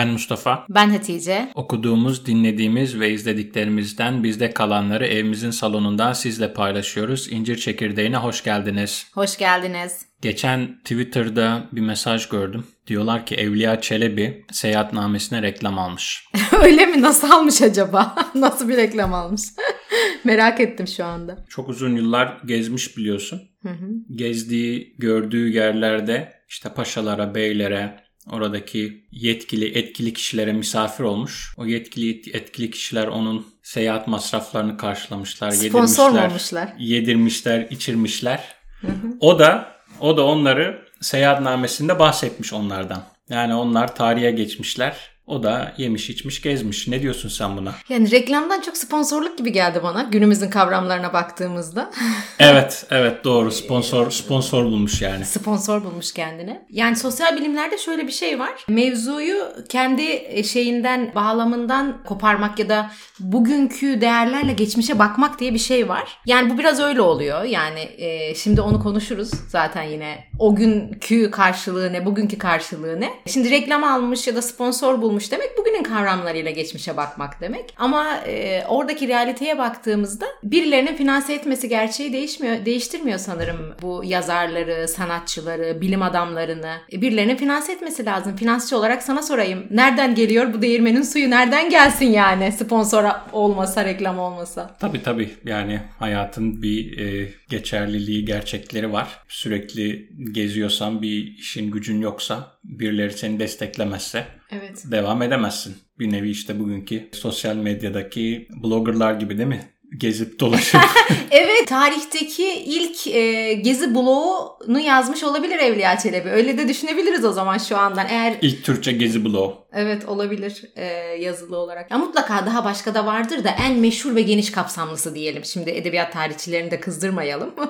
Ben Mustafa. Ben Hatice. Okuduğumuz, dinlediğimiz ve izlediklerimizden bizde kalanları evimizin salonundan sizle paylaşıyoruz. İncir Çekirdeği'ne hoş geldiniz. Hoş geldiniz. Geçen Twitter'da bir mesaj gördüm. Diyorlar ki Evliya Çelebi seyahatnamesine reklam almış. Öyle mi? Nasıl almış acaba? Nasıl bir reklam almış? Merak ettim şu anda. Çok uzun yıllar gezmiş biliyorsun. Hı hı. Gezdiği, gördüğü yerlerde işte paşalara, beylere, oradaki yetkili, etkili kişilere misafir olmuş. O yetkili, etkili kişiler onun seyahat masraflarını karşılamışlar, Sponsor yedirmişler, olmuşlar? yedirmişler, içirmişler. Hı hı. O da o da onları seyahatnamesinde bahsetmiş onlardan. Yani onlar tarihe geçmişler. O da yemiş içmiş gezmiş. Ne diyorsun sen buna? Yani reklamdan çok sponsorluk gibi geldi bana günümüzün kavramlarına baktığımızda. evet, evet doğru. Sponsor sponsor bulmuş yani. Sponsor bulmuş kendine. Yani sosyal bilimlerde şöyle bir şey var. Mevzuyu kendi şeyinden, bağlamından koparmak ya da bugünkü değerlerle geçmişe bakmak diye bir şey var. Yani bu biraz öyle oluyor. Yani e, şimdi onu konuşuruz zaten yine. O günkü karşılığı ne, bugünkü karşılığı ne? Şimdi reklam almış ya da sponsor bulmuş olmuş demek bugünün kavramlarıyla geçmişe bakmak demek. Ama e, oradaki realiteye baktığımızda birilerinin finanse etmesi gerçeği değişmiyor, değiştirmiyor sanırım bu yazarları, sanatçıları, bilim adamlarını. E, birilerinin finanse etmesi lazım. Finansçı olarak sana sorayım. Nereden geliyor bu değirmenin suyu? Nereden gelsin yani sponsor olmasa, reklam olmasa? Tabii tabii. Yani hayatın bir e, geçerliliği, gerçekleri var. Sürekli geziyorsan bir işin gücün yoksa, birileri seni desteklemezse Evet. Devam edemezsin. Bir nevi işte bugünkü sosyal medyadaki bloggerlar gibi değil mi? gezip dolaşıp. evet tarihteki ilk e, gezi bloğunu yazmış olabilir Evliya Çelebi. Öyle de düşünebiliriz o zaman şu andan. Eğer ilk Türkçe gezi bloğu. Evet olabilir e, yazılı olarak. Ya mutlaka daha başka da vardır da en meşhur ve geniş kapsamlısı diyelim. Şimdi edebiyat tarihçilerini de kızdırmayalım.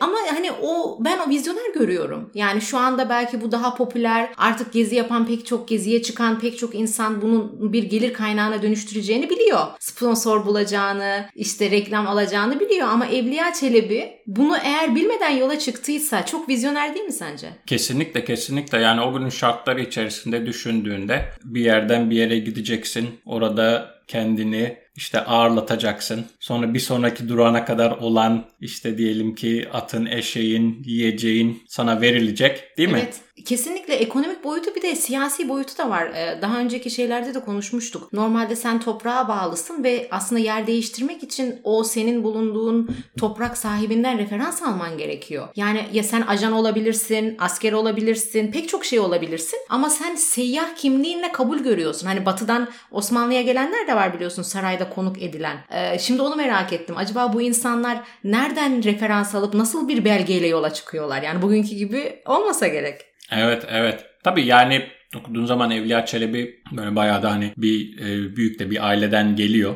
Ama hani o ben o vizyoner görüyorum. Yani şu anda belki bu daha popüler. Artık gezi yapan pek çok geziye çıkan pek çok insan bunun bir gelir kaynağına dönüştüreceğini biliyor. Sponsor bulacağını, işte reklam alacağını biliyor ama Evliya Çelebi bunu eğer bilmeden yola çıktıysa çok vizyoner değil mi sence? Kesinlikle kesinlikle yani o günün şartları içerisinde düşündüğünde bir yerden bir yere gideceksin. Orada kendini işte ağırlatacaksın. Sonra bir sonraki durağına kadar olan işte diyelim ki atın, eşeğin, yiyeceğin sana verilecek değil mi? Evet. Kesinlikle ekonomik boyutu bir de siyasi boyutu da var. Ee, daha önceki şeylerde de konuşmuştuk. Normalde sen toprağa bağlısın ve aslında yer değiştirmek için o senin bulunduğun toprak sahibinden referans alman gerekiyor. Yani ya sen ajan olabilirsin, asker olabilirsin, pek çok şey olabilirsin ama sen seyyah kimliğinle kabul görüyorsun. Hani batıdan Osmanlı'ya gelenler de var biliyorsun sarayda konuk edilen. Ee, şimdi onu merak ettim. Acaba bu insanlar nereden referans alıp nasıl bir belgeyle yola çıkıyorlar? Yani bugünkü gibi olmasa gerek. Evet evet. Tabii yani okuduğun zaman Evliya Çelebi böyle bayağı da hani bir e, büyük de bir aileden geliyor.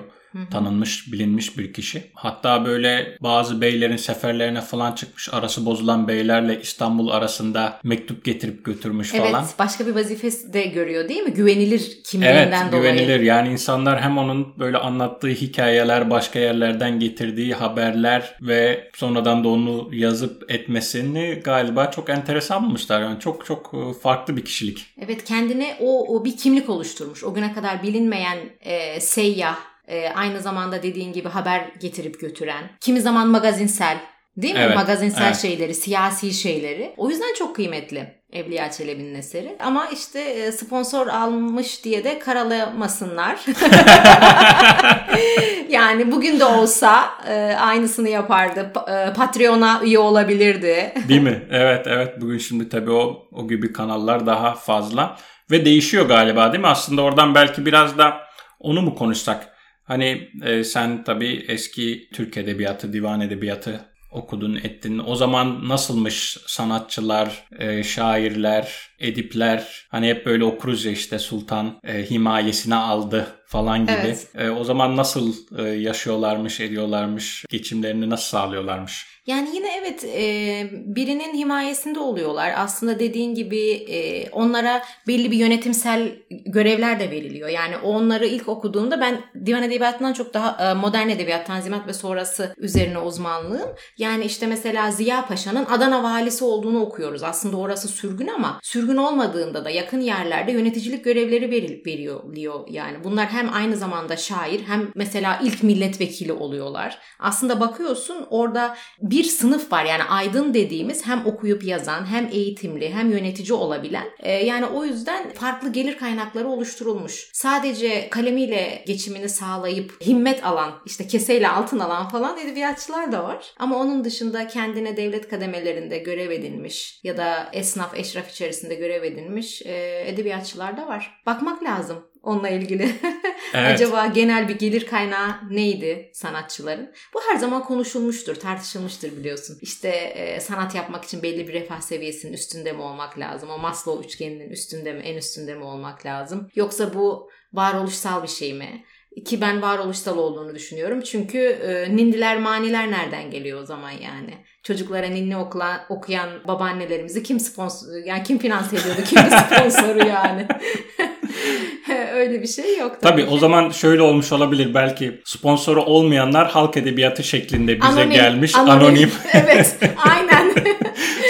Tanınmış, bilinmiş bir kişi. Hatta böyle bazı beylerin seferlerine falan çıkmış. Arası bozulan beylerle İstanbul arasında mektup getirip götürmüş evet, falan. Evet, başka bir vazifesi de görüyor değil mi? Güvenilir kimliğinden evet, dolayı. Evet, güvenilir. Yani insanlar hem onun böyle anlattığı hikayeler, başka yerlerden getirdiği haberler ve sonradan da onu yazıp etmesini galiba çok enteresan bulmuşlar. Yani çok çok e, farklı bir kişilik. Evet, kendine o, o bir kimlik oluşturmuş. O güne kadar bilinmeyen e, seyyah e, aynı zamanda dediğin gibi haber getirip götüren, kimi zaman magazinsel Değil mi? Evet, Magazinsel evet. şeyleri, siyasi şeyleri. O yüzden çok kıymetli Evliya Çelebi'nin eseri. Ama işte e, sponsor almış diye de karalamasınlar. yani bugün de olsa e, aynısını yapardı. E, Patreon'a üye olabilirdi. Değil mi? Evet evet. Bugün şimdi tabii o, o gibi kanallar daha fazla. Ve değişiyor galiba değil mi? Aslında oradan belki biraz da onu mu konuşsak? Hani e, sen tabii eski Türk Edebiyatı, Divan Edebiyatı okudun, ettin. O zaman nasılmış sanatçılar, e, şairler, edipler? Hani hep böyle okuruz ya işte Sultan e, himayesine aldı falan gibi. Evet. E, o zaman nasıl e, yaşıyorlarmış, ediyorlarmış, geçimlerini nasıl sağlıyorlarmış? Yani yine evet e, birinin himayesinde oluyorlar. Aslında dediğin gibi e, onlara belli bir yönetimsel görevler de veriliyor. Yani onları ilk okuduğumda ben divan edebiyatından çok daha e, modern edebiyat, tanzimat ve sonrası üzerine uzmanlığım. Yani işte mesela Ziya Paşa'nın Adana valisi olduğunu okuyoruz. Aslında orası sürgün ama sürgün uygun olmadığında da yakın yerlerde yöneticilik görevleri veril, veriliyor yani. Bunlar hem aynı zamanda şair hem mesela ilk milletvekili oluyorlar. Aslında bakıyorsun orada bir sınıf var yani aydın dediğimiz hem okuyup yazan hem eğitimli hem yönetici olabilen. E, yani o yüzden farklı gelir kaynakları oluşturulmuş. Sadece kalemiyle geçimini sağlayıp himmet alan işte keseyle altın alan falan edebiyatçılar da var. Ama onun dışında kendine devlet kademelerinde görev edinmiş ya da esnaf eşraf içerisinde görev edinmiş e, edebiyatçılar da var. Bakmak lazım onunla ilgili. Evet. Acaba genel bir gelir kaynağı neydi sanatçıların? Bu her zaman konuşulmuştur, tartışılmıştır biliyorsun. İşte e, sanat yapmak için belli bir refah seviyesinin üstünde mi olmak lazım? O Maslow üçgeninin üstünde mi, en üstünde mi olmak lazım? Yoksa bu varoluşsal bir şey mi? Ki ben varoluşsal olduğunu düşünüyorum. Çünkü e, nindiler maniler nereden geliyor o zaman yani? Çocuklara ninni okula, okuyan babaannelerimizi kim sponsor yani kim finanse ediyordu? Kim sponsoru yani? Öyle bir şey yok. Tabii, tabii o zaman şöyle olmuş olabilir belki sponsoru olmayanlar halk edebiyatı şeklinde bize anonim, gelmiş. Anonim. anonim. evet aynen.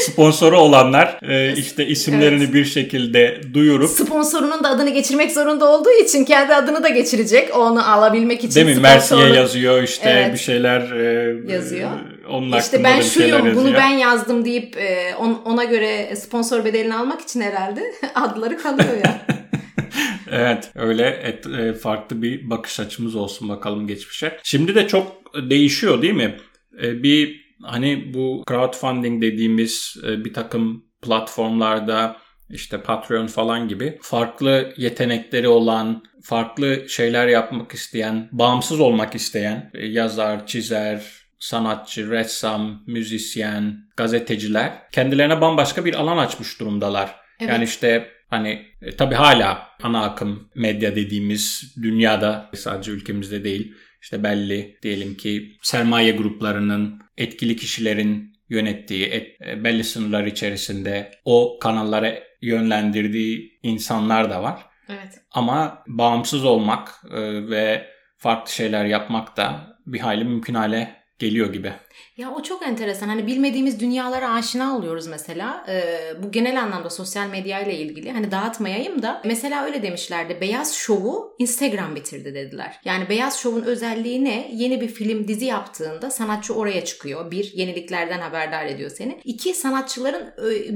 Sponsoru olanlar e, işte isimlerini evet. bir şekilde duyurup. Sponsorunun da adını geçirmek zorunda olduğu için kendi adını da geçirecek onu alabilmek için. Değil mi? Mersiye yazıyor işte evet. bir şeyler e, yazıyor. Onun işte ben şuyum bunu ben yazdım deyip e, ona göre sponsor bedelini almak için herhalde adları kalıyor ya. evet öyle et, e, farklı bir bakış açımız olsun bakalım geçmişe. Şimdi de çok değişiyor değil mi? E, bir hani bu crowdfunding dediğimiz e, bir takım platformlarda işte Patreon falan gibi farklı yetenekleri olan, farklı şeyler yapmak isteyen, bağımsız olmak isteyen yazar, çizer, sanatçı, ressam, müzisyen, gazeteciler kendilerine bambaşka bir alan açmış durumdalar. Evet. Yani işte Hani e, tabii hala ana akım medya dediğimiz dünyada sadece ülkemizde değil işte belli diyelim ki sermaye gruplarının etkili kişilerin yönettiği et, e, belli sınırlar içerisinde o kanallara yönlendirdiği insanlar da var. Evet. Ama bağımsız olmak e, ve farklı şeyler yapmak da bir hayli mümkün hale geliyor gibi. Ya o çok enteresan. Hani bilmediğimiz dünyalara aşina oluyoruz mesela. Ee, bu genel anlamda sosyal medya ile ilgili. Hani dağıtmayayım da mesela öyle demişlerdi. Beyaz Şov'u Instagram bitirdi dediler. Yani Beyaz Şov'un özelliği ne? Yeni bir film dizi yaptığında sanatçı oraya çıkıyor. Bir, yeniliklerden haberdar ediyor seni. İki, sanatçıların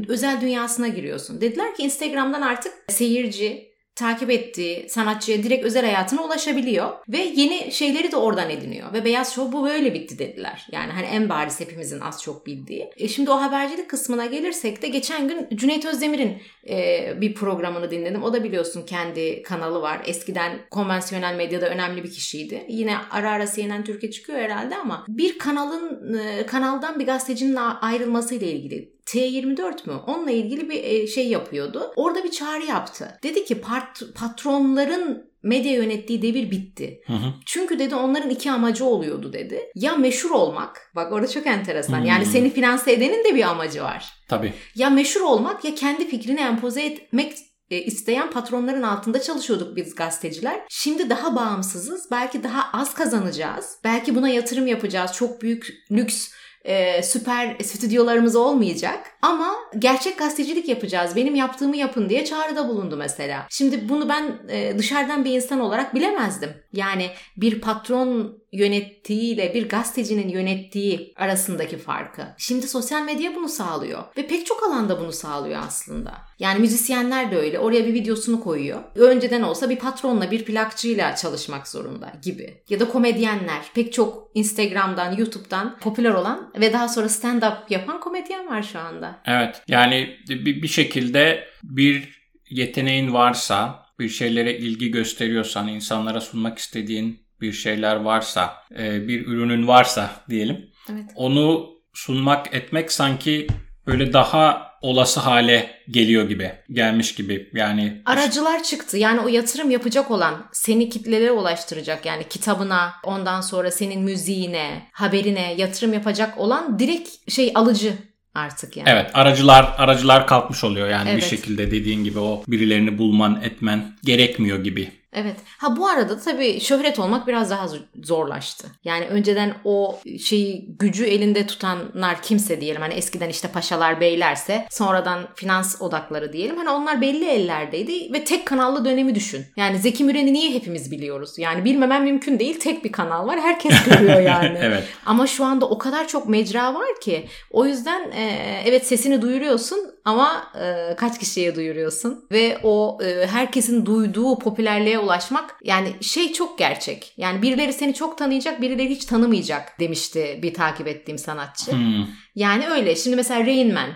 özel dünyasına giriyorsun. Dediler ki Instagram'dan artık seyirci, takip ettiği sanatçıya direkt özel hayatına ulaşabiliyor ve yeni şeyleri de oradan ediniyor. Ve Beyaz Show bu böyle bitti dediler. Yani hani en bariz hepimizin az çok bildiği. E şimdi o habercilik kısmına gelirsek de geçen gün Cüneyt Özdemir'in e, bir programını dinledim. O da biliyorsun kendi kanalı var. Eskiden konvansiyonel medyada önemli bir kişiydi. Yine ara ara CNN Türkiye çıkıyor herhalde ama bir kanalın e, kanaldan bir gazetecinin ayrılmasıyla ilgili T24 mü? Onunla ilgili bir e, şey yapıyordu. Orada bir çağrı yaptı. Dedi ki part, patronların medya yönettiği devir bitti. Hı hı. Çünkü dedi onların iki amacı oluyordu dedi. Ya meşhur olmak. Bak orada çok enteresan. Hmm. Yani seni finanse edenin de bir amacı var. Tabii. Ya meşhur olmak ya kendi fikrini empoze etmek e, isteyen patronların altında çalışıyorduk biz gazeteciler. Şimdi daha bağımsızız. Belki daha az kazanacağız. Belki buna yatırım yapacağız. Çok büyük lüks e, süper stüdyolarımız olmayacak. Ama gerçek gazetecilik yapacağız. Benim yaptığımı yapın diye çağrıda bulundu mesela. Şimdi bunu ben e, dışarıdan bir insan olarak bilemezdim. Yani bir patron yönettiğiyle bir gazetecinin yönettiği arasındaki farkı. Şimdi sosyal medya bunu sağlıyor ve pek çok alanda bunu sağlıyor aslında. Yani müzisyenler de öyle. Oraya bir videosunu koyuyor. Önceden olsa bir patronla, bir plakçıyla çalışmak zorunda gibi. Ya da komedyenler. Pek çok Instagram'dan, YouTube'dan popüler olan ve daha sonra stand-up yapan komedyen var şu anda. Evet. Yani bir şekilde bir yeteneğin varsa, bir şeylere ilgi gösteriyorsan, insanlara sunmak istediğin bir şeyler varsa, e, bir ürünün varsa diyelim. Evet. Onu sunmak etmek sanki böyle daha olası hale geliyor gibi, gelmiş gibi. Yani aracılar çıktı. Yani o yatırım yapacak olan, seni kitlelere ulaştıracak yani kitabına, ondan sonra senin müziğine, haberine yatırım yapacak olan direkt şey alıcı artık yani. Evet aracılar aracılar kalkmış oluyor yani evet. bir şekilde dediğin gibi o birilerini bulman etmen gerekmiyor gibi Evet. Ha bu arada tabii şöhret olmak biraz daha zorlaştı. Yani önceden o şeyi gücü elinde tutanlar kimse diyelim. Hani eskiden işte paşalar beylerse sonradan finans odakları diyelim. Hani onlar belli ellerdeydi ve tek kanallı dönemi düşün. Yani Zeki Müren'i niye hepimiz biliyoruz? Yani bilmemem mümkün değil. Tek bir kanal var. Herkes görüyor yani. evet. Ama şu anda o kadar çok mecra var ki o yüzden e, evet sesini duyuruyorsun ama e, kaç kişiye duyuruyorsun ve o e, herkesin duyduğu popülerliğe ulaşmak yani şey çok gerçek. Yani birileri seni çok tanıyacak, birileri hiç tanımayacak demişti bir takip ettiğim sanatçı. Hmm. Yani öyle. Şimdi mesela Rain Man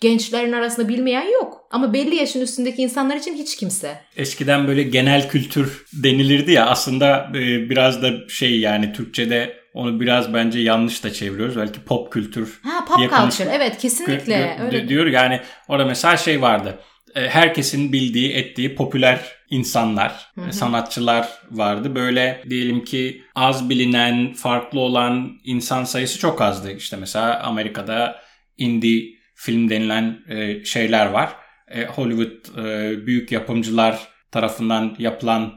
gençlerin arasında bilmeyen yok. Ama belli yaşın üstündeki insanlar için hiç kimse. Eskiden böyle genel kültür denilirdi ya aslında e, biraz da şey yani Türkçe'de onu biraz bence yanlış da çeviriyoruz. Belki pop kültür. Ha pop culture evet kesinlikle. öyle. Diyor yani orada mesela şey vardı. E, herkesin bildiği, ettiği popüler insanlar, Hı-hı. sanatçılar vardı. Böyle diyelim ki az bilinen, farklı olan insan sayısı çok azdı. İşte mesela Amerika'da indie film denilen e, şeyler var. Hollywood büyük yapımcılar tarafından yapılan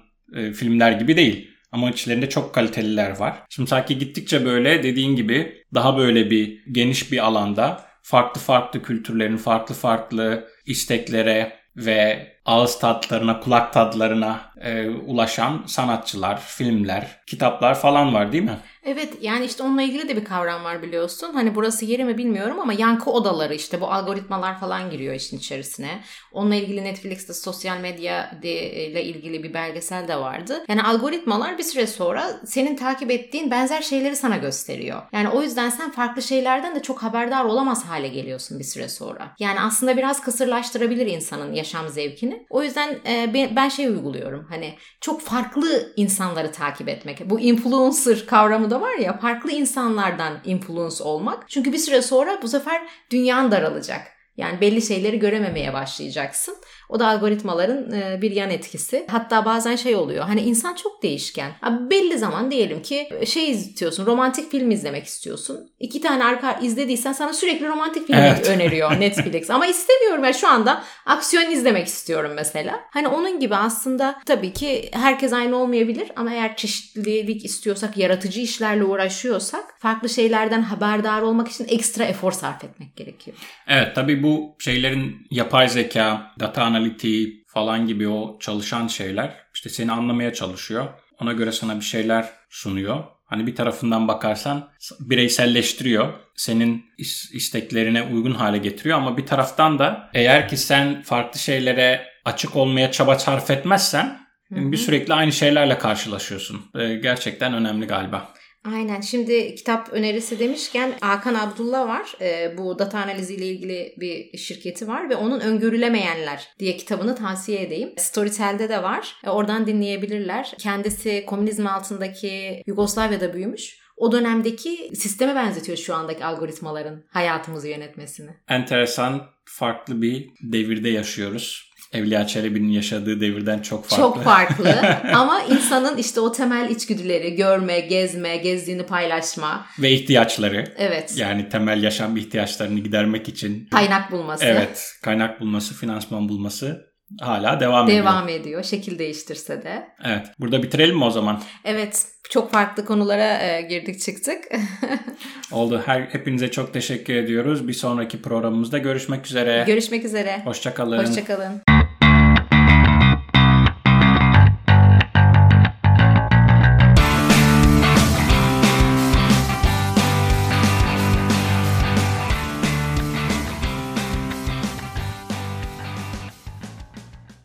filmler gibi değil. Ama içlerinde çok kaliteliler var. Şimdi sanki gittikçe böyle dediğin gibi daha böyle bir geniş bir alanda farklı farklı kültürlerin farklı farklı isteklere ve ağız tatlarına, kulak tatlarına e, ulaşan sanatçılar, filmler, kitaplar falan var değil mi? Evet yani işte onunla ilgili de bir kavram var biliyorsun. Hani burası yeri mi bilmiyorum ama yankı odaları işte bu algoritmalar falan giriyor işin içerisine. Onunla ilgili Netflix'te sosyal medya ile ilgili bir belgesel de vardı. Yani algoritmalar bir süre sonra senin takip ettiğin benzer şeyleri sana gösteriyor. Yani o yüzden sen farklı şeylerden de çok haberdar olamaz hale geliyorsun bir süre sonra. Yani aslında biraz kısırlaştırabilir insanın yaşam zevkini. O yüzden e, ben şey uyguluyorum. Hani çok farklı insanları takip etmek. Bu influencer kavramı da var ya farklı insanlardan influence olmak. Çünkü bir süre sonra bu sefer dünyan daralacak. Yani belli şeyleri görememeye başlayacaksın. O da algoritmaların e, bir yan etkisi. Hatta bazen şey oluyor. Hani insan çok değişken. Abi belli zaman diyelim ki e, şey istiyorsun. Romantik film izlemek istiyorsun. İki tane arka izlediysen sana sürekli romantik film evet. öneriyor Netflix. Ama istemiyorum ya şu anda aksiyon izlemek istiyorum mesela. Hani onun gibi aslında tabii ki herkes aynı olmayabilir ama eğer çeşitlilik istiyorsak, yaratıcı işlerle uğraşıyorsak farklı şeylerden haberdar olmak için ekstra efor sarf etmek gerekiyor. Evet tabii bu şeylerin yapay zeka, data analitiği falan gibi o çalışan şeyler işte seni anlamaya çalışıyor. Ona göre sana bir şeyler sunuyor. Hani bir tarafından bakarsan bireyselleştiriyor. Senin isteklerine uygun hale getiriyor ama bir taraftan da eğer ki sen farklı şeylere açık olmaya çaba sarf etmezsen Hı-hı. bir sürekli aynı şeylerle karşılaşıyorsun. Gerçekten önemli galiba. Aynen. Şimdi kitap önerisi demişken Hakan Abdullah var. E, bu data analiziyle ilgili bir şirketi var ve onun Öngörülemeyenler diye kitabını tavsiye edeyim. Storytel'de de var. E, oradan dinleyebilirler. Kendisi komünizm altındaki Yugoslavya'da büyümüş. O dönemdeki sisteme benzetiyor şu andaki algoritmaların hayatımızı yönetmesini. Enteresan, farklı bir devirde yaşıyoruz. Evliya Çelebi'nin yaşadığı devirden çok farklı. Çok farklı ama insanın işte o temel içgüdüleri görme, gezme, gezdiğini paylaşma. Ve ihtiyaçları. Evet. Yani temel yaşam ihtiyaçlarını gidermek için. Kaynak bulması. Evet kaynak bulması, finansman bulması hala devam, ediyor. Devam ediyor şekil değiştirse de. Evet burada bitirelim mi o zaman? Evet çok farklı konulara e, girdik çıktık. Oldu. Her hepinize çok teşekkür ediyoruz. Bir sonraki programımızda görüşmek üzere. Görüşmek üzere. Hoşçakalın. Hoşçakalın.